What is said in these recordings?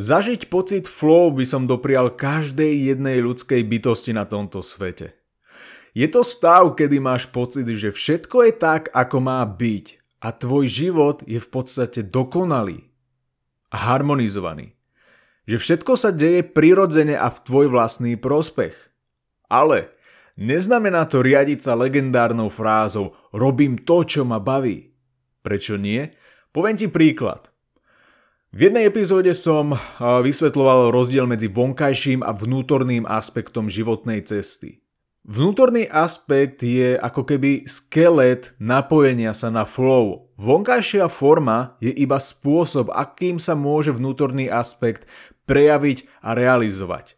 Zažiť pocit flow by som doprial každej jednej ľudskej bytosti na tomto svete. Je to stav, kedy máš pocit, že všetko je tak, ako má byť a tvoj život je v podstate dokonalý a harmonizovaný. Že všetko sa deje prirodzene a v tvoj vlastný prospech. Ale neznamená to riadiť sa legendárnou frázou robím to, čo ma baví. Prečo nie? Poviem ti príklad. V jednej epizóde som vysvetloval rozdiel medzi vonkajším a vnútorným aspektom životnej cesty. Vnútorný aspekt je ako keby skelet napojenia sa na flow. Vonkajšia forma je iba spôsob, akým sa môže vnútorný aspekt prejaviť a realizovať.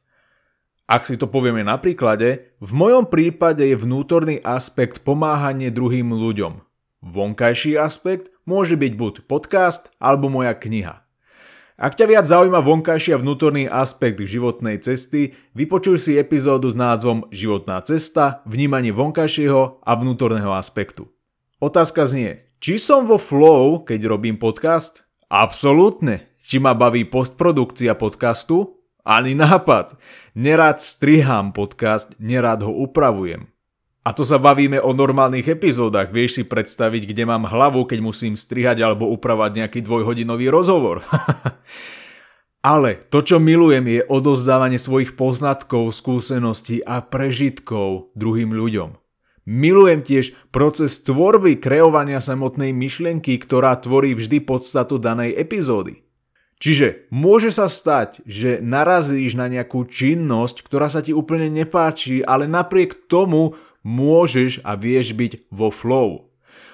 Ak si to povieme na príklade, v mojom prípade je vnútorný aspekt pomáhanie druhým ľuďom. Vonkajší aspekt môže byť buď podcast alebo moja kniha. Ak ťa viac zaujíma vonkajší a vnútorný aspekt životnej cesty, vypočuj si epizódu s názvom Životná cesta, vnímanie vonkajšieho a vnútorného aspektu. Otázka znie, či som vo flow, keď robím podcast? Absolútne. Či ma baví postprodukcia podcastu? Ani nápad. Nerád strihám podcast, nerád ho upravujem. A to sa bavíme o normálnych epizódach. Vieš si predstaviť, kde mám hlavu, keď musím strihať alebo upravať nejaký dvojhodinový rozhovor. Ale to, čo milujem, je odozdávanie svojich poznatkov, skúseností a prežitkov druhým ľuďom. Milujem tiež proces tvorby, kreovania samotnej myšlienky, ktorá tvorí vždy podstatu danej epizódy. Čiže môže sa stať, že narazíš na nejakú činnosť, ktorá sa ti úplne nepáči, ale napriek tomu môžeš a vieš byť vo flow.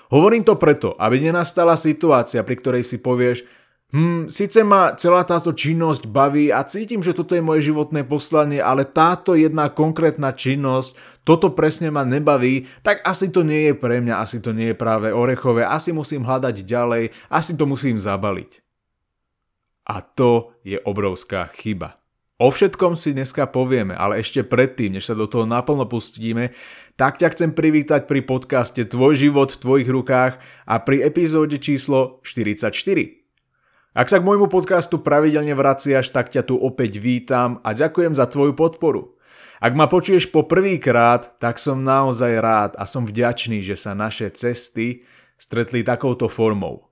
Hovorím to preto, aby nenastala situácia, pri ktorej si povieš, hm, síce ma celá táto činnosť baví a cítim, že toto je moje životné poslanie, ale táto jedna konkrétna činnosť, toto presne ma nebaví, tak asi to nie je pre mňa, asi to nie je práve orechové, asi musím hľadať ďalej, asi to musím zabaliť. A to je obrovská chyba. O všetkom si dneska povieme, ale ešte predtým, než sa do toho naplno pustíme, tak ťa chcem privítať pri podcaste Tvoj život v tvojich rukách a pri epizóde číslo 44. Ak sa k môjmu podcastu pravidelne vraciaš, tak ťa tu opäť vítam a ďakujem za tvoju podporu. Ak ma počuješ po prvýkrát, tak som naozaj rád a som vďačný, že sa naše cesty stretli takouto formou.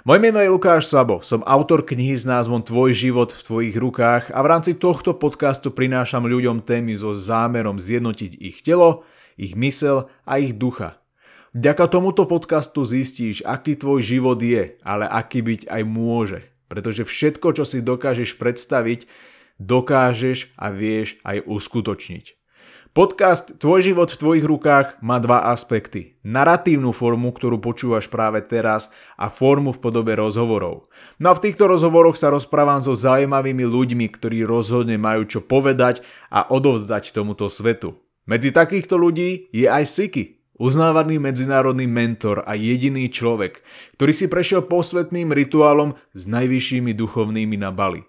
Moje meno je Lukáš Sabo, som autor knihy s názvom Tvoj život v tvojich rukách a v rámci tohto podcastu prinášam ľuďom témy so zámerom zjednotiť ich telo, ich mysel a ich ducha. Vďaka tomuto podcastu zistíš, aký tvoj život je, ale aký byť aj môže. Pretože všetko, čo si dokážeš predstaviť, dokážeš a vieš aj uskutočniť. Podcast Tvoj život v tvojich rukách má dva aspekty. Naratívnu formu, ktorú počúvaš práve teraz a formu v podobe rozhovorov. No a v týchto rozhovoroch sa rozprávam so zaujímavými ľuďmi, ktorí rozhodne majú čo povedať a odovzdať tomuto svetu. Medzi takýchto ľudí je aj Siki, uznávaný medzinárodný mentor a jediný človek, ktorý si prešiel posvetným rituálom s najvyššími duchovnými na Bali.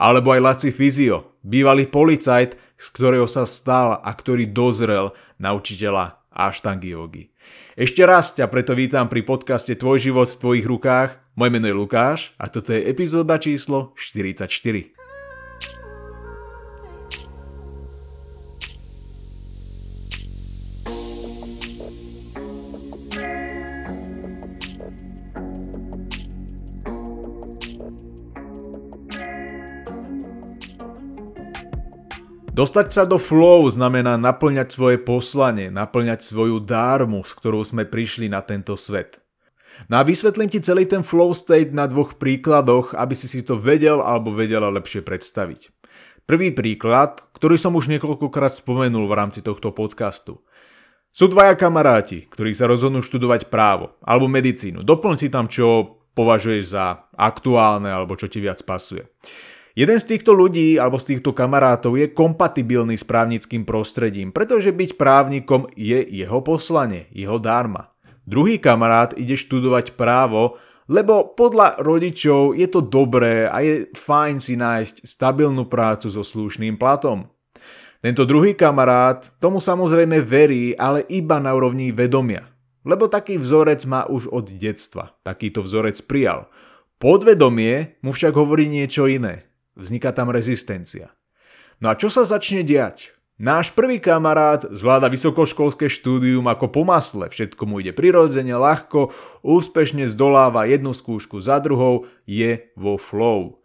Alebo aj Laci Fizio, bývalý policajt, z ktorého sa stal a ktorý dozrel na učiteľa Ashtangi Yogi. Ešte raz ťa preto vítam pri podcaste Tvoj život v tvojich rukách. Moje meno je Lukáš a toto je epizóda číslo 44. Dostať sa do flow znamená naplňať svoje poslanie, naplňať svoju dármu, s ktorou sme prišli na tento svet. No a vysvetlím ti celý ten flow state na dvoch príkladoch, aby si si to vedel alebo vedela lepšie predstaviť. Prvý príklad, ktorý som už niekoľkokrát spomenul v rámci tohto podcastu. Sú dvaja kamaráti, ktorí sa rozhodnú študovať právo alebo medicínu. Doplň si tam, čo považuješ za aktuálne alebo čo ti viac pasuje. Jeden z týchto ľudí alebo z týchto kamarátov je kompatibilný s právnickým prostredím, pretože byť právnikom je jeho poslanie, jeho dárma. Druhý kamarát ide študovať právo, lebo podľa rodičov je to dobré a je fajn si nájsť stabilnú prácu so slušným platom. Tento druhý kamarát tomu samozrejme verí, ale iba na úrovni vedomia. Lebo taký vzorec má už od detstva. Takýto vzorec prijal. Podvedomie mu však hovorí niečo iné. Vzniká tam rezistencia. No a čo sa začne diať? Náš prvý kamarát zvláda vysokoškolské štúdium ako po masle, všetko mu ide prirodzene, ľahko, úspešne zdoláva jednu skúšku za druhou, je vo flow.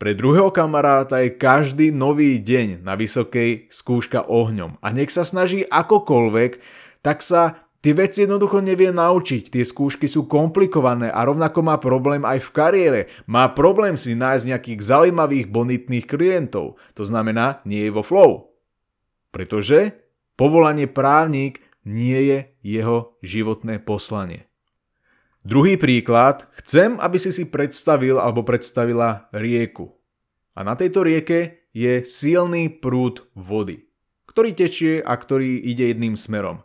Pre druhého kamaráta je každý nový deň na vysokej skúška ohňom a nech sa snaží akokoľvek, tak sa Tie veci jednoducho nevie naučiť, tie skúšky sú komplikované a rovnako má problém aj v kariére. Má problém si nájsť nejakých zaujímavých bonitných klientov. To znamená, nie je vo flow. Pretože povolanie právnik nie je jeho životné poslanie. Druhý príklad. Chcem, aby si si predstavil alebo predstavila rieku. A na tejto rieke je silný prúd vody, ktorý tečie a ktorý ide jedným smerom.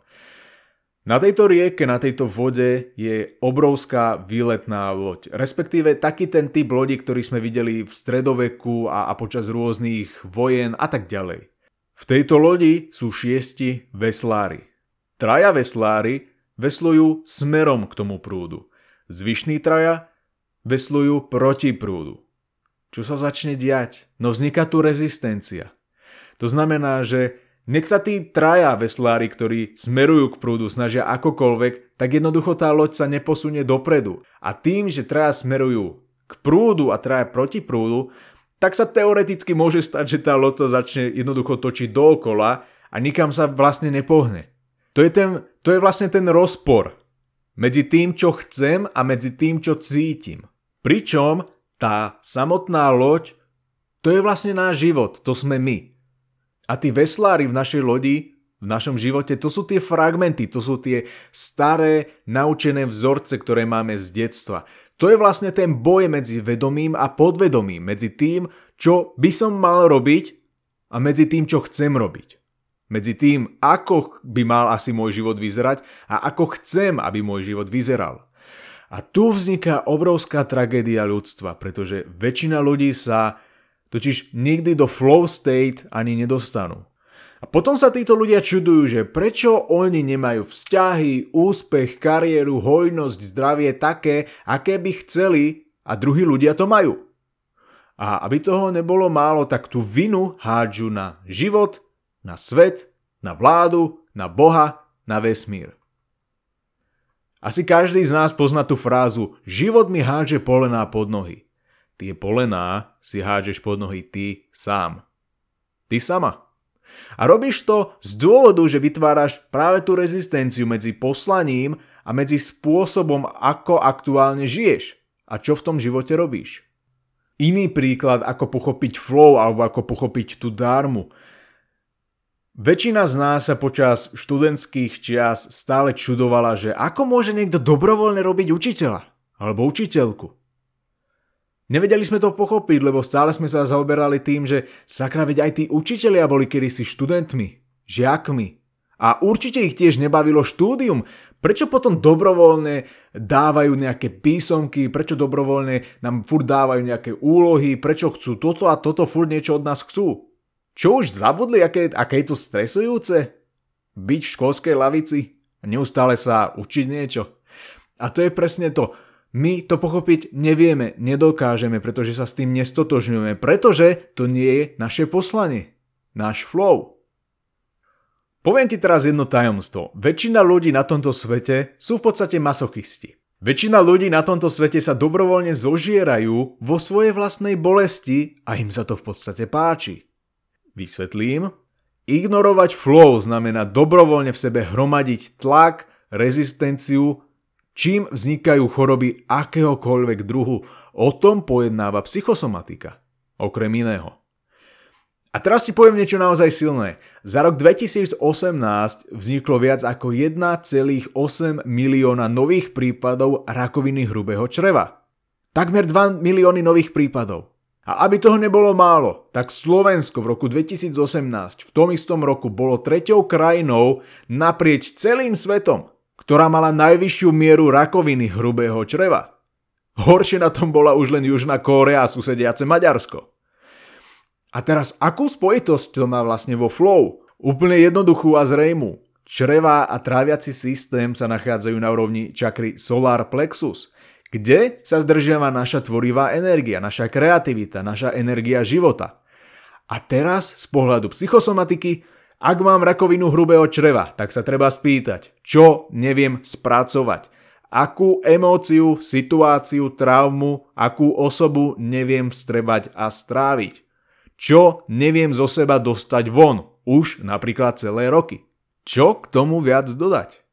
Na tejto rieke, na tejto vode je obrovská výletná loď. Respektíve taký ten typ lodi, ktorý sme videli v stredoveku a, a počas rôznych vojen a tak ďalej. V tejto lodi sú šiesti veslári. Traja veslári veslujú smerom k tomu prúdu. Zvyšní traja veslujú proti prúdu. Čo sa začne diať? No vzniká tu rezistencia. To znamená, že nech sa tí traja veslári, ktorí smerujú k prúdu, snažia akokoľvek, tak jednoducho tá loď sa neposunie dopredu. A tým, že traja smerujú k prúdu a traja proti prúdu, tak sa teoreticky môže stať, že tá loď sa začne jednoducho točiť dookola a nikam sa vlastne nepohne. To je, ten, to je vlastne ten rozpor medzi tým, čo chcem a medzi tým, čo cítim. Pričom tá samotná loď, to je vlastne náš život, to sme my. A tí veslári v našej lodi, v našom živote, to sú tie fragmenty, to sú tie staré, naučené vzorce, ktoré máme z detstva. To je vlastne ten boj medzi vedomým a podvedomým, medzi tým, čo by som mal robiť a medzi tým, čo chcem robiť. Medzi tým, ako by mal asi môj život vyzerať a ako chcem, aby môj život vyzeral. A tu vzniká obrovská tragédia ľudstva, pretože väčšina ľudí sa totiž nikdy do flow state ani nedostanú. A potom sa títo ľudia čudujú, že prečo oni nemajú vzťahy, úspech, kariéru, hojnosť, zdravie také, aké by chceli a druhí ľudia to majú. A aby toho nebolo málo, tak tú vinu hádžu na život, na svet, na vládu, na Boha, na vesmír. Asi každý z nás pozná tú frázu život mi hádže polená pod nohy tie polená si hádžeš pod nohy ty sám. Ty sama. A robíš to z dôvodu, že vytváraš práve tú rezistenciu medzi poslaním a medzi spôsobom, ako aktuálne žiješ a čo v tom živote robíš. Iný príklad, ako pochopiť flow alebo ako pochopiť tú dármu. Väčšina z nás sa počas študentských čias stále čudovala, že ako môže niekto dobrovoľne robiť učiteľa alebo učiteľku. Nevedeli sme to pochopiť, lebo stále sme sa zaoberali tým, že sakra veď aj tí učitelia boli kedysi študentmi, žiakmi. A určite ich tiež nebavilo štúdium. Prečo potom dobrovoľne dávajú nejaké písomky, prečo dobrovoľne nám furt dávajú nejaké úlohy, prečo chcú toto a toto, furt niečo od nás chcú. Čo už zabudli, aké, aké je to stresujúce? Byť v školskej lavici a neustále sa učiť niečo. A to je presne to. My to pochopiť nevieme, nedokážeme, pretože sa s tým nestotožňujeme, pretože to nie je naše poslanie, náš flow. Poviem ti teraz jedno tajomstvo. Väčšina ľudí na tomto svete sú v podstate masochisti. Väčšina ľudí na tomto svete sa dobrovoľne zožierajú vo svojej vlastnej bolesti a im sa to v podstate páči. Vysvetlím. Ignorovať flow znamená dobrovoľne v sebe hromadiť tlak, rezistenciu čím vznikajú choroby akéhokoľvek druhu. O tom pojednáva psychosomatika, okrem iného. A teraz ti poviem niečo naozaj silné. Za rok 2018 vzniklo viac ako 1,8 milióna nových prípadov rakoviny hrubého čreva. Takmer 2 milióny nových prípadov. A aby toho nebolo málo, tak Slovensko v roku 2018 v tom istom roku bolo treťou krajinou naprieč celým svetom, ktorá mala najvyššiu mieru rakoviny hrubého čreva. Horšie na tom bola už len Južná Kórea a susediace Maďarsko. A teraz akú spojitosť to má vlastne vo flow? Úplne jednoduchú a zrejmú. Čreva a tráviaci systém sa nachádzajú na úrovni čakry solar plexus. Kde sa zdržiava naša tvorivá energia, naša kreativita, naša energia života? A teraz z pohľadu psychosomatiky, ak mám rakovinu hrubého čreva, tak sa treba spýtať, čo neviem spracovať, akú emóciu, situáciu, traumu, akú osobu neviem vstrebať a stráviť. Čo neviem zo seba dostať von, už napríklad celé roky. Čo k tomu viac dodať?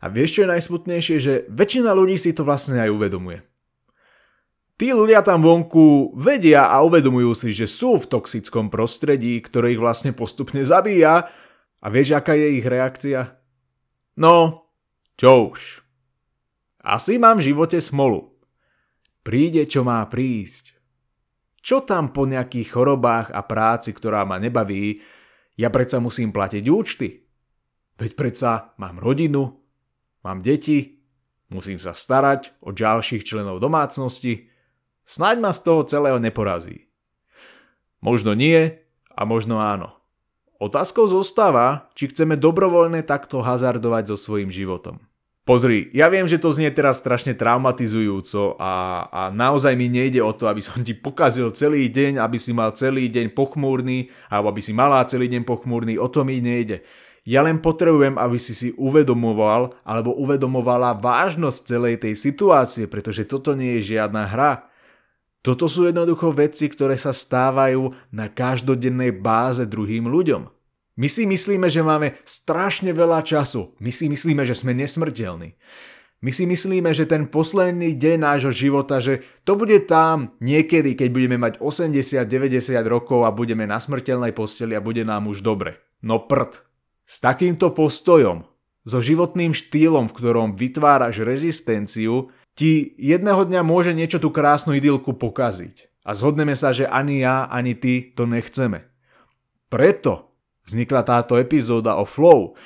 A vieš, čo je najsmutnejšie, že väčšina ľudí si to vlastne aj uvedomuje. Tí ľudia tam vonku vedia a uvedomujú si, že sú v toxickom prostredí, ktoré ich vlastne postupne zabíja a vieš, aká je ich reakcia? No, čo už. Asi mám v živote smolu. Príde, čo má prísť. Čo tam po nejakých chorobách a práci, ktorá ma nebaví, ja predsa musím platiť účty. Veď predsa mám rodinu, mám deti, musím sa starať o ďalších členov domácnosti, Snaď ma z toho celého neporazí. Možno nie a možno áno. Otázkou zostáva, či chceme dobrovoľne takto hazardovať so svojím životom. Pozri, ja viem, že to znie teraz strašne traumatizujúco a, a naozaj mi nejde o to, aby som ti pokazil celý deň, aby si mal celý deň pochmúrny, alebo aby si malá celý deň pochmúrny, o to mi nejde. Ja len potrebujem, aby si si uvedomoval alebo uvedomovala vážnosť celej tej situácie, pretože toto nie je žiadna hra. Toto sú jednoducho veci, ktoré sa stávajú na každodennej báze druhým ľuďom. My si myslíme, že máme strašne veľa času. My si myslíme, že sme nesmrteľní. My si myslíme, že ten posledný deň nášho života, že to bude tam niekedy, keď budeme mať 80-90 rokov a budeme na smrteľnej posteli a bude nám už dobre. No prd. S takýmto postojom, so životným štýlom, v ktorom vytváraš rezistenciu, ti jedného dňa môže niečo tú krásnu idylku pokaziť. A zhodneme sa, že ani ja, ani ty to nechceme. Preto vznikla táto epizóda o flow.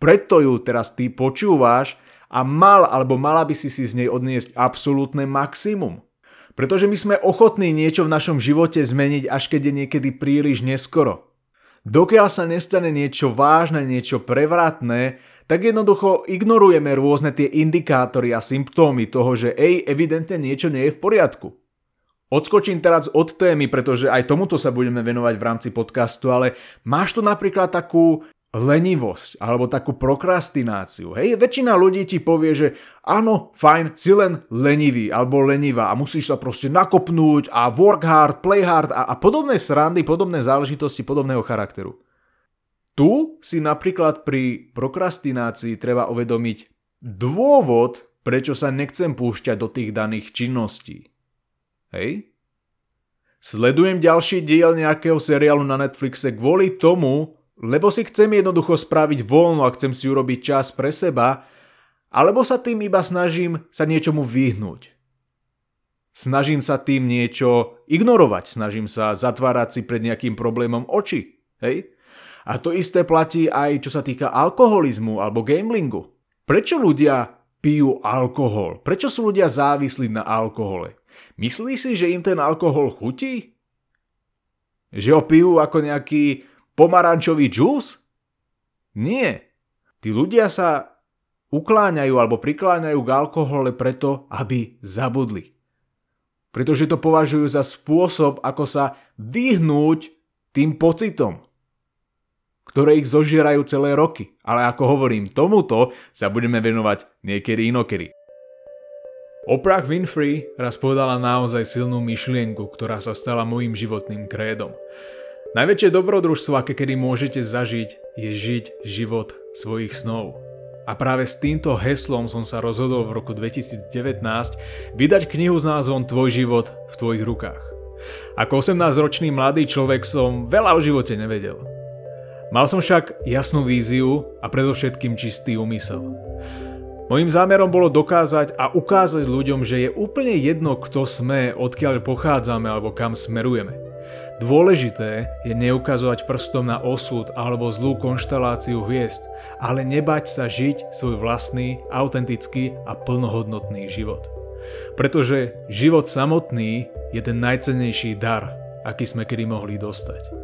Preto ju teraz ty počúvaš a mal alebo mala by si si z nej odniesť absolútne maximum. Pretože my sme ochotní niečo v našom živote zmeniť, až keď je niekedy príliš neskoro. Dokiaľ sa nestane niečo vážne, niečo prevratné, tak jednoducho ignorujeme rôzne tie indikátory a symptómy toho, že ej, evidentne niečo nie je v poriadku. Odskočím teraz od témy, pretože aj tomuto sa budeme venovať v rámci podcastu, ale máš tu napríklad takú lenivosť alebo takú prokrastináciu. Hej, väčšina ľudí ti povie, že áno, fajn, si len lenivý alebo lenivá a musíš sa proste nakopnúť a work hard, play hard a, a podobné srandy, podobné záležitosti podobného charakteru. Tu si napríklad pri prokrastinácii treba uvedomiť dôvod, prečo sa nechcem púšťať do tých daných činností. Hej? Sledujem ďalší diel nejakého seriálu na Netflixe kvôli tomu, lebo si chcem jednoducho spraviť voľno a chcem si urobiť čas pre seba, alebo sa tým iba snažím sa niečomu vyhnúť. Snažím sa tým niečo ignorovať, snažím sa zatvárať si pred nejakým problémom oči. Hej? A to isté platí aj čo sa týka alkoholizmu alebo gamblingu. Prečo ľudia pijú alkohol? Prečo sú ľudia závislí na alkohole? Myslí si, že im ten alkohol chutí? Že ho pijú ako nejaký pomarančový džús? Nie. Tí ľudia sa ukláňajú alebo prikláňajú k alkohole preto, aby zabudli. Pretože to považujú za spôsob, ako sa vyhnúť tým pocitom ktoré ich zožierajú celé roky. Ale ako hovorím, tomuto sa budeme venovať niekedy inokedy. Oprah Winfrey raz povedala naozaj silnú myšlienku, ktorá sa stala môjim životným krédom. Najväčšie dobrodružstvo, aké kedy môžete zažiť, je žiť život svojich snov. A práve s týmto heslom som sa rozhodol v roku 2019 vydať knihu s názvom Tvoj život v tvojich rukách. Ako 18-ročný mladý človek som veľa o živote nevedel. Mal som však jasnú víziu a predovšetkým čistý úmysel. Mojím zámerom bolo dokázať a ukázať ľuďom, že je úplne jedno, kto sme, odkiaľ pochádzame alebo kam smerujeme. Dôležité je neukazovať prstom na osud alebo zlú konšteláciu hviezd, ale nebať sa žiť svoj vlastný, autentický a plnohodnotný život. Pretože život samotný je ten najcennejší dar, aký sme kedy mohli dostať.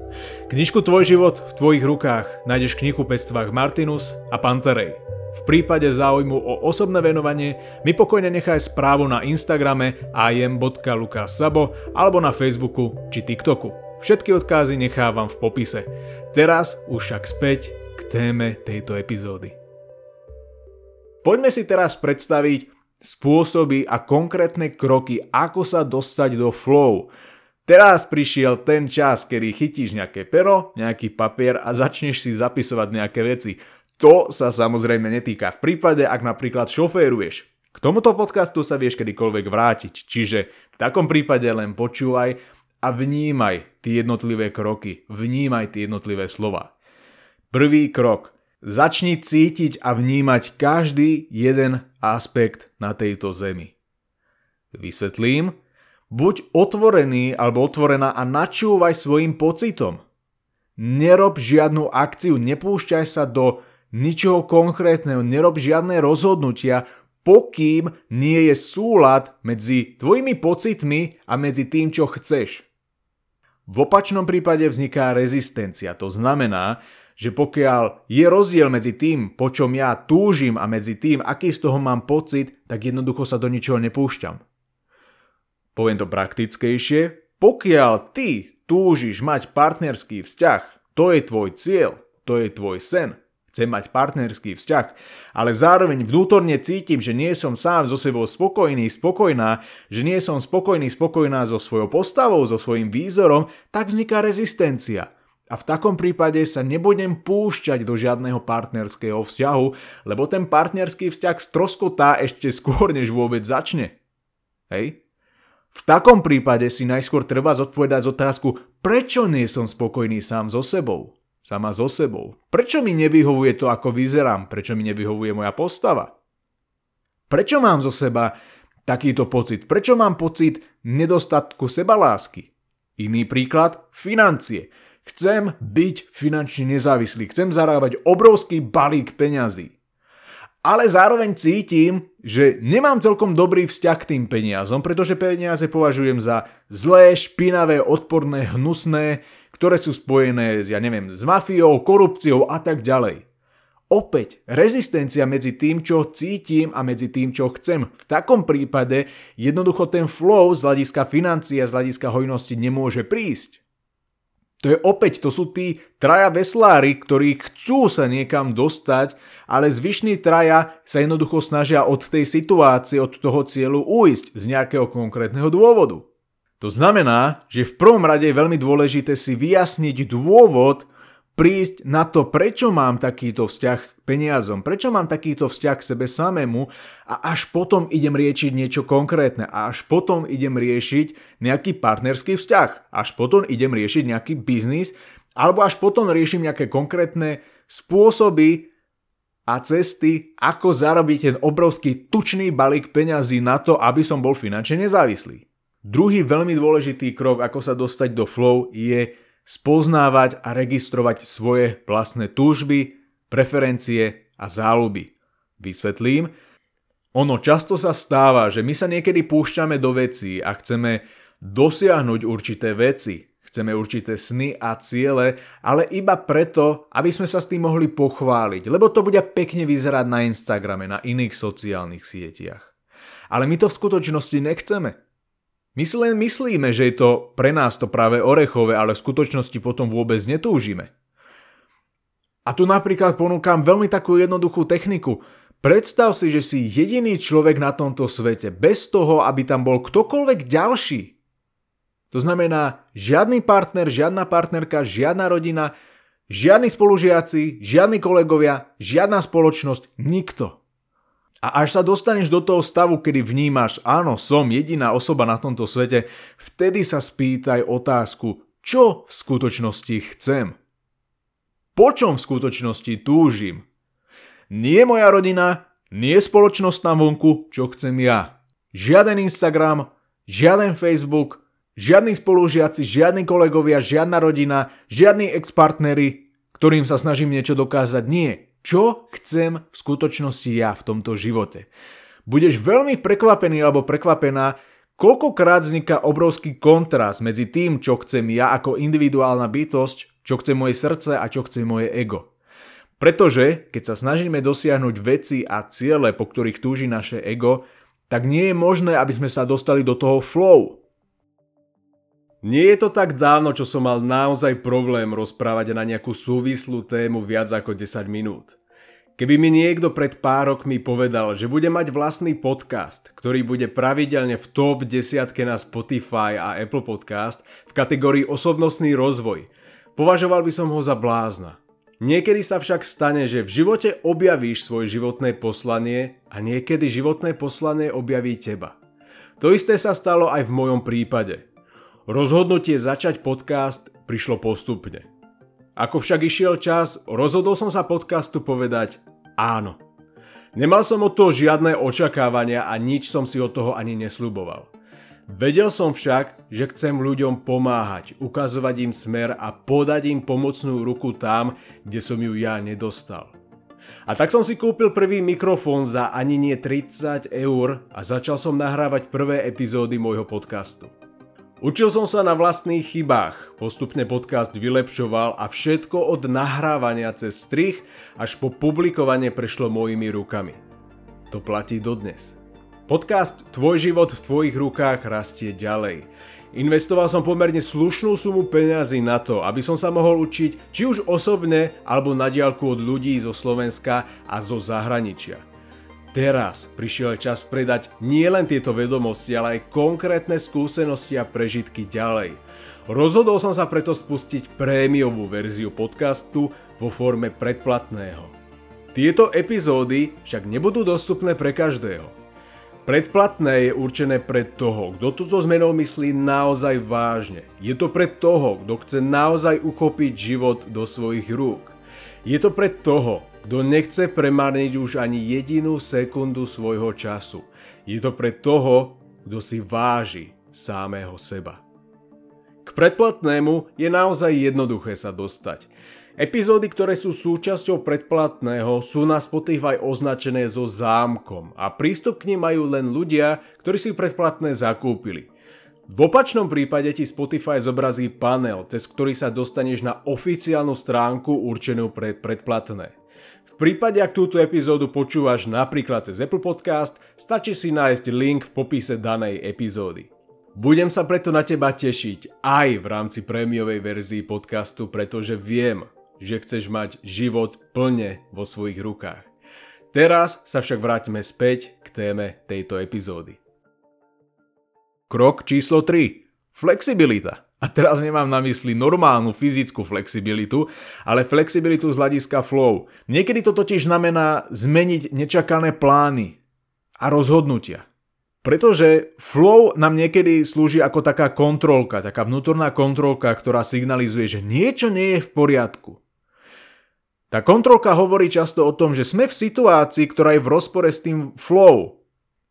Knižku Tvoj život v tvojich rukách nájdeš v knihkupectvách Martinus a Panterej. V prípade záujmu o osobné venovanie mi pokojne nechaj správu na Instagrame im.lukasabo alebo na Facebooku či TikToku. Všetky odkázy nechávam v popise. Teraz už však späť k téme tejto epizódy. Poďme si teraz predstaviť spôsoby a konkrétne kroky, ako sa dostať do flow. Teraz prišiel ten čas, kedy chytíš nejaké pero, nejaký papier a začneš si zapisovať nejaké veci. To sa samozrejme netýka v prípade, ak napríklad šoféruješ. K tomuto podcastu sa vieš kedykoľvek vrátiť, čiže v takom prípade len počúvaj a vnímaj tie jednotlivé kroky, vnímaj tie jednotlivé slova. Prvý krok. Začni cítiť a vnímať každý jeden aspekt na tejto zemi. Vysvetlím. Buď otvorený alebo otvorená a načúvaj svojim pocitom. Nerob žiadnu akciu, nepúšťaj sa do ničoho konkrétneho, nerob žiadne rozhodnutia, pokým nie je súlad medzi tvojimi pocitmi a medzi tým, čo chceš. V opačnom prípade vzniká rezistencia. To znamená, že pokiaľ je rozdiel medzi tým, po čom ja túžim a medzi tým, aký z toho mám pocit, tak jednoducho sa do ničoho nepúšťam. Poviem to praktickejšie. Pokiaľ ty túžiš mať partnerský vzťah, to je tvoj cieľ, to je tvoj sen, Chcem mať partnerský vzťah, ale zároveň vnútorne cítim, že nie som sám so sebou spokojný, spokojná, že nie som spokojný, spokojná so svojou postavou, so svojím výzorom, tak vzniká rezistencia. A v takom prípade sa nebudem púšťať do žiadneho partnerského vzťahu, lebo ten partnerský vzťah stroskotá ešte skôr, než vôbec začne. Hej? V takom prípade si najskôr treba zodpovedať z otázku, prečo nie som spokojný sám so sebou sama so sebou. Prečo mi nevyhovuje to, ako vyzerám? Prečo mi nevyhovuje moja postava? Prečo mám zo seba takýto pocit? Prečo mám pocit nedostatku sebalásky? Iný príklad, financie. Chcem byť finančne nezávislý, chcem zarábať obrovský balík peňazí. Ale zároveň cítim, že nemám celkom dobrý vzťah k tým peniazom, pretože peniaze považujem za zlé, špinavé, odporné, hnusné, ktoré sú spojené s, ja neviem, s mafiou, korupciou a tak ďalej. Opäť, rezistencia medzi tým, čo cítim a medzi tým, čo chcem. V takom prípade jednoducho ten flow z hľadiska financií a z hľadiska hojnosti nemôže prísť. To je opäť, to sú tí traja veslári, ktorí chcú sa niekam dostať, ale zvyšní traja sa jednoducho snažia od tej situácie, od toho cieľu ujsť z nejakého konkrétneho dôvodu. To znamená, že v prvom rade je veľmi dôležité si vyjasniť dôvod, prísť na to, prečo mám takýto vzťah k peniazom, prečo mám takýto vzťah k sebe samému a až potom idem riešiť niečo konkrétne a až potom idem riešiť nejaký partnerský vzťah, až potom idem riešiť nejaký biznis alebo až potom riešim nejaké konkrétne spôsoby a cesty, ako zarobiť ten obrovský tučný balík peňazí na to, aby som bol finančne nezávislý. Druhý veľmi dôležitý krok, ako sa dostať do flow, je spoznávať a registrovať svoje vlastné túžby, preferencie a záľuby. Vysvetlím. Ono často sa stáva, že my sa niekedy púšťame do vecí a chceme dosiahnuť určité veci, chceme určité sny a ciele, ale iba preto, aby sme sa s tým mohli pochváliť, lebo to bude pekne vyzerať na Instagrame, na iných sociálnych sieťach. Ale my to v skutočnosti nechceme. My si len myslíme, že je to pre nás to práve orechové, ale v skutočnosti potom vôbec netúžime. A tu napríklad ponúkam veľmi takú jednoduchú techniku. Predstav si, že si jediný človek na tomto svete, bez toho, aby tam bol ktokoľvek ďalší. To znamená, žiadny partner, žiadna partnerka, žiadna rodina, žiadni spolužiaci, žiadni kolegovia, žiadna spoločnosť, nikto. A až sa dostaneš do toho stavu, kedy vnímaš, áno, som jediná osoba na tomto svete, vtedy sa spýtaj otázku, čo v skutočnosti chcem. Po čom v skutočnosti túžim? Nie moja rodina, nie spoločnosť na vonku, čo chcem ja. Žiaden Instagram, žiaden Facebook, žiadni spolužiaci, žiadni kolegovia, žiadna rodina, žiadni ex-partnery, ktorým sa snažím niečo dokázať. Nie. Čo chcem v skutočnosti ja v tomto živote? Budeš veľmi prekvapený alebo prekvapená, koľkokrát vzniká obrovský kontrast medzi tým, čo chcem ja ako individuálna bytosť, čo chce moje srdce a čo chce moje ego. Pretože, keď sa snažíme dosiahnuť veci a ciele, po ktorých túži naše ego, tak nie je možné, aby sme sa dostali do toho flow. Nie je to tak dávno, čo som mal naozaj problém rozprávať na nejakú súvislú tému viac ako 10 minút. Keby mi niekto pred pár rokmi povedal, že bude mať vlastný podcast, ktorý bude pravidelne v top 10 na Spotify a Apple Podcast v kategórii osobnostný rozvoj, považoval by som ho za blázna. Niekedy sa však stane, že v živote objavíš svoje životné poslanie a niekedy životné poslanie objaví teba. To isté sa stalo aj v mojom prípade. Rozhodnutie začať podcast prišlo postupne. Ako však išiel čas, rozhodol som sa podcastu povedať áno. Nemal som od toho žiadne očakávania a nič som si od toho ani nesľuboval. Vedel som však, že chcem ľuďom pomáhať, ukazovať im smer a podať im pomocnú ruku tam, kde som ju ja nedostal. A tak som si kúpil prvý mikrofón za ani nie 30 eur a začal som nahrávať prvé epizódy môjho podcastu. Učil som sa na vlastných chybách, postupne podcast vylepšoval a všetko od nahrávania cez strich až po publikovanie prešlo mojimi rukami. To platí dodnes. Podcast Tvoj život v tvojich rukách rastie ďalej. Investoval som pomerne slušnú sumu peňazí na to, aby som sa mohol učiť či už osobne alebo na diálku od ľudí zo Slovenska a zo zahraničia. Teraz prišiel čas predať nielen tieto vedomosti, ale aj konkrétne skúsenosti a prežitky ďalej. Rozhodol som sa preto spustiť prémiovú verziu podcastu vo forme predplatného. Tieto epizódy však nebudú dostupné pre každého. Predplatné je určené pre toho, kto tu so zmenou myslí naozaj vážne. Je to pre toho, kto chce naozaj uchopiť život do svojich rúk. Je to pre toho, kto nechce premarniť už ani jedinú sekundu svojho času. Je to pre toho, kto si váži samého seba. K predplatnému je naozaj jednoduché sa dostať. Epizódy, ktoré sú súčasťou predplatného, sú na Spotify označené so zámkom a prístup k nim majú len ľudia, ktorí si predplatné zakúpili. V opačnom prípade ti Spotify zobrazí panel, cez ktorý sa dostaneš na oficiálnu stránku určenú pre predplatné. Prípade, ak túto epizódu počúvaš napríklad cez Apple Podcast, stačí si nájsť link v popise danej epizódy. Budem sa preto na teba tešiť aj v rámci prémiovej verzii podcastu, pretože viem, že chceš mať život plne vo svojich rukách. Teraz sa však vráťme späť k téme tejto epizódy. Krok číslo 3. Flexibilita. A teraz nemám na mysli normálnu fyzickú flexibilitu, ale flexibilitu z hľadiska flow. Niekedy to totiž znamená zmeniť nečakané plány a rozhodnutia. Pretože flow nám niekedy slúži ako taká kontrolka, taká vnútorná kontrolka, ktorá signalizuje, že niečo nie je v poriadku. Tá kontrolka hovorí často o tom, že sme v situácii, ktorá je v rozpore s tým flow,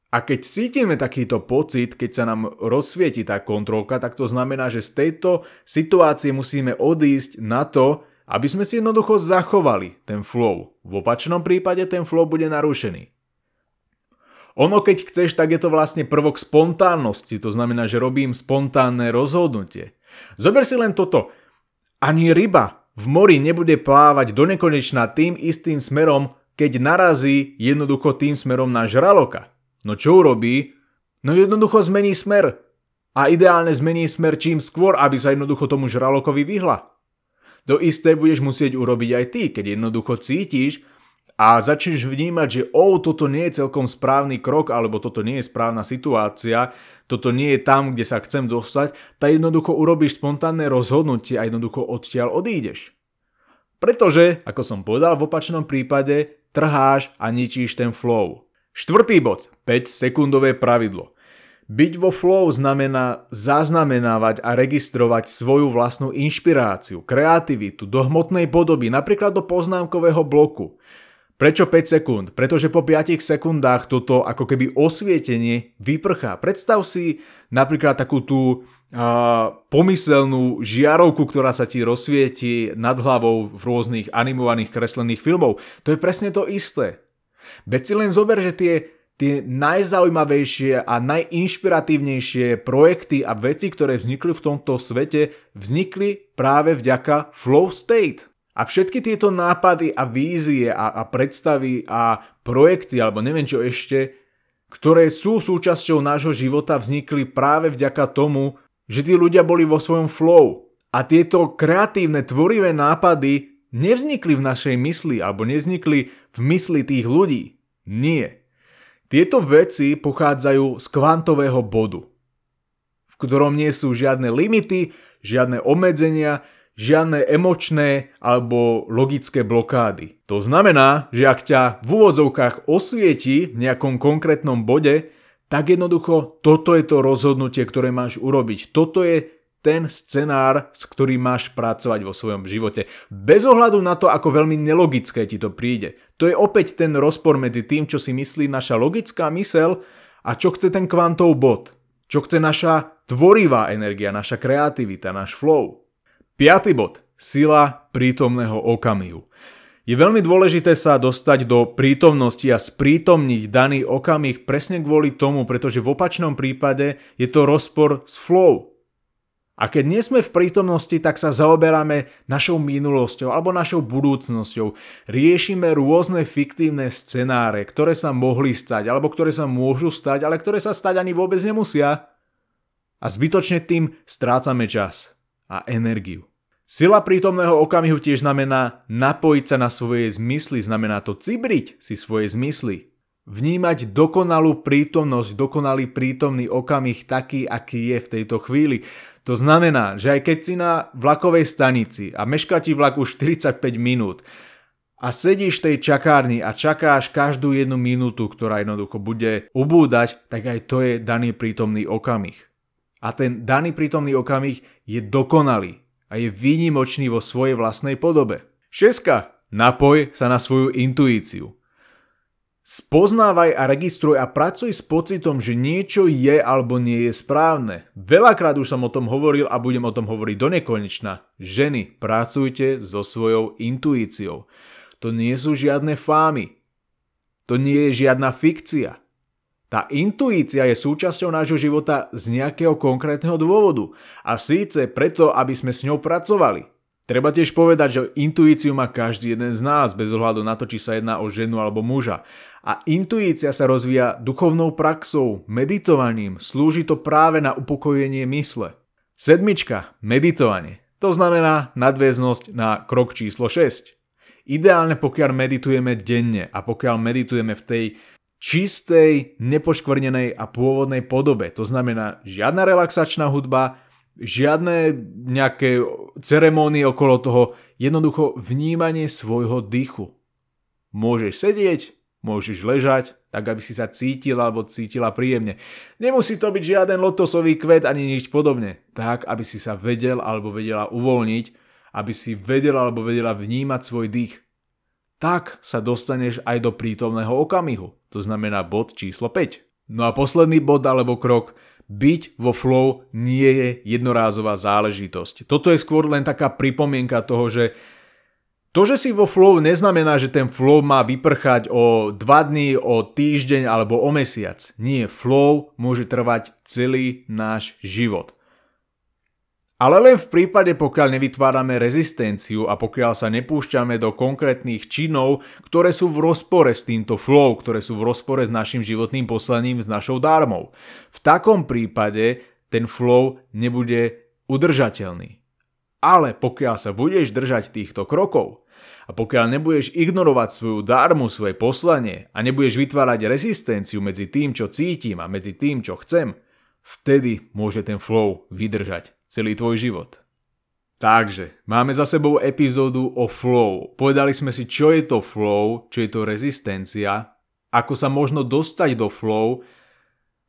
a keď cítime takýto pocit, keď sa nám rozsvieti tá kontrolka, tak to znamená, že z tejto situácie musíme odísť na to, aby sme si jednoducho zachovali ten flow. V opačnom prípade ten flow bude narušený. Ono keď chceš, tak je to vlastne prvok spontánnosti, to znamená, že robím spontánne rozhodnutie. Zober si len toto. Ani ryba v mori nebude plávať do nekonečna tým istým smerom, keď narazí jednoducho tým smerom na žraloka. No čo urobí? No jednoducho zmení smer. A ideálne zmení smer čím skôr, aby sa jednoducho tomu žralokovi vyhla. To isté budeš musieť urobiť aj ty, keď jednoducho cítiš a začneš vnímať, že o, toto nie je celkom správny krok, alebo toto nie je správna situácia, toto nie je tam, kde sa chcem dostať, tak jednoducho urobíš spontánne rozhodnutie a jednoducho odtiaľ odídeš. Pretože, ako som povedal, v opačnom prípade trháš a ničíš ten flow. Štvrtý bod, 5 sekundové pravidlo. Byť vo flow znamená zaznamenávať a registrovať svoju vlastnú inšpiráciu, kreativitu do hmotnej podoby, napríklad do poznámkového bloku. Prečo 5 sekúnd? Pretože po 5 sekundách toto ako keby osvietenie vyprchá. Predstav si napríklad takú tú uh, pomyselnú žiarovku, ktorá sa ti rozsvieti nad hlavou v rôznych animovaných kreslených filmov. To je presne to isté. Veď si len zober, že tie, tie najzaujímavejšie a najinšpiratívnejšie projekty a veci, ktoré vznikli v tomto svete, vznikli práve vďaka flow state. A všetky tieto nápady a vízie a, a predstavy a projekty, alebo neviem čo ešte, ktoré sú súčasťou nášho života, vznikli práve vďaka tomu, že tí ľudia boli vo svojom flow. A tieto kreatívne, tvorivé nápady nevznikli v našej mysli alebo nevznikli v mysli tých ľudí. Nie. Tieto veci pochádzajú z kvantového bodu, v ktorom nie sú žiadne limity, žiadne obmedzenia, žiadne emočné alebo logické blokády. To znamená, že ak ťa v úvodzovkách osvieti v nejakom konkrétnom bode, tak jednoducho toto je to rozhodnutie, ktoré máš urobiť. Toto je ten scenár, s ktorým máš pracovať vo svojom živote. Bez ohľadu na to, ako veľmi nelogické ti to príde. To je opäť ten rozpor medzi tým, čo si myslí naša logická mysel a čo chce ten kvantov bod. Čo chce naša tvorivá energia, naša kreativita, náš flow. Piatý bod. Sila prítomného okamihu. Je veľmi dôležité sa dostať do prítomnosti a sprítomniť daný okamih presne kvôli tomu, pretože v opačnom prípade je to rozpor s flow. A keď nie sme v prítomnosti, tak sa zaoberáme našou minulosťou alebo našou budúcnosťou. Riešime rôzne fiktívne scenáre, ktoré sa mohli stať alebo ktoré sa môžu stať, ale ktoré sa stať ani vôbec nemusia. A zbytočne tým strácame čas a energiu. Sila prítomného okamihu tiež znamená napojiť sa na svoje zmysly, znamená to cibriť si svoje zmysly. Vnímať dokonalú prítomnosť, dokonalý prítomný okamih taký, aký je v tejto chvíli. To znamená, že aj keď si na vlakovej stanici a meška ti už 45 minút a sedíš v tej čakárni a čakáš každú jednu minútu, ktorá jednoducho bude ubúdať, tak aj to je daný prítomný okamih. A ten daný prítomný okamih je dokonalý a je výnimočný vo svojej vlastnej podobe. Šeska. Napoj sa na svoju intuíciu. Spoznávaj a registruj a pracuj s pocitom, že niečo je alebo nie je správne. Veľakrát už som o tom hovoril a budem o tom hovoriť do nekonečna. Ženy, pracujte so svojou intuíciou. To nie sú žiadne fámy. To nie je žiadna fikcia. Tá intuícia je súčasťou nášho života z nejakého konkrétneho dôvodu. A síce preto, aby sme s ňou pracovali. Treba tiež povedať, že intuíciu má každý jeden z nás, bez ohľadu na to, či sa jedná o ženu alebo muža. A intuícia sa rozvíja duchovnou praxou, meditovaním, slúži to práve na upokojenie mysle. Sedmička, meditovanie. To znamená nadväznosť na krok číslo 6. Ideálne pokiaľ meditujeme denne a pokiaľ meditujeme v tej čistej, nepoškvrnenej a pôvodnej podobe. To znamená žiadna relaxačná hudba, žiadne nejaké ceremónie okolo toho, jednoducho vnímanie svojho dychu. Môžeš sedieť, môžeš ležať, tak aby si sa cítila alebo cítila príjemne. Nemusí to byť žiaden lotosový kvet ani nič podobne. Tak, aby si sa vedel alebo vedela uvoľniť, aby si vedel alebo vedela vnímať svoj dých tak sa dostaneš aj do prítomného okamihu. To znamená bod číslo 5. No a posledný bod alebo krok, byť vo flow nie je jednorázová záležitosť. Toto je skôr len taká pripomienka toho, že to, že si vo flow neznamená, že ten flow má vyprchať o 2 dní, o týždeň alebo o mesiac. Nie, flow môže trvať celý náš život. Ale len v prípade, pokiaľ nevytvárame rezistenciu a pokiaľ sa nepúšťame do konkrétnych činov, ktoré sú v rozpore s týmto flow, ktoré sú v rozpore s našim životným poslaním, s našou dármou. V takom prípade ten flow nebude udržateľný. Ale pokiaľ sa budeš držať týchto krokov a pokiaľ nebudeš ignorovať svoju dármu, svoje poslanie a nebudeš vytvárať rezistenciu medzi tým, čo cítim a medzi tým, čo chcem, vtedy môže ten flow vydržať celý tvoj život. Takže, máme za sebou epizódu o flow. Povedali sme si, čo je to flow, čo je to rezistencia, ako sa možno dostať do flow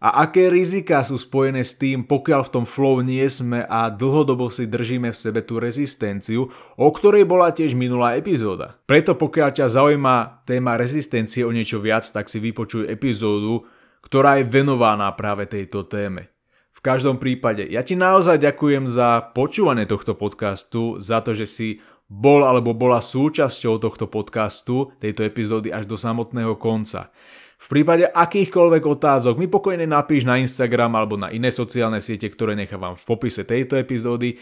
a aké rizika sú spojené s tým, pokiaľ v tom flow nie sme a dlhodobo si držíme v sebe tú rezistenciu, o ktorej bola tiež minulá epizóda. Preto pokiaľ ťa zaujíma téma rezistencie o niečo viac, tak si vypočuj epizódu, ktorá je venovaná práve tejto téme. V každom prípade, ja ti naozaj ďakujem za počúvanie tohto podcastu, za to, že si bol alebo bola súčasťou tohto podcastu, tejto epizódy až do samotného konca. V prípade akýchkoľvek otázok mi pokojne napíš na Instagram alebo na iné sociálne siete, ktoré nechávam v popise tejto epizódy.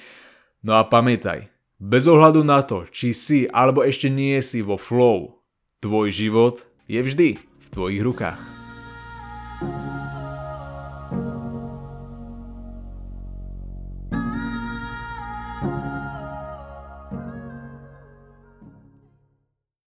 No a pamätaj, Bez ohľadu na to, či si alebo ešte nie si vo flow, tvoj život je vždy v tvojich rukách.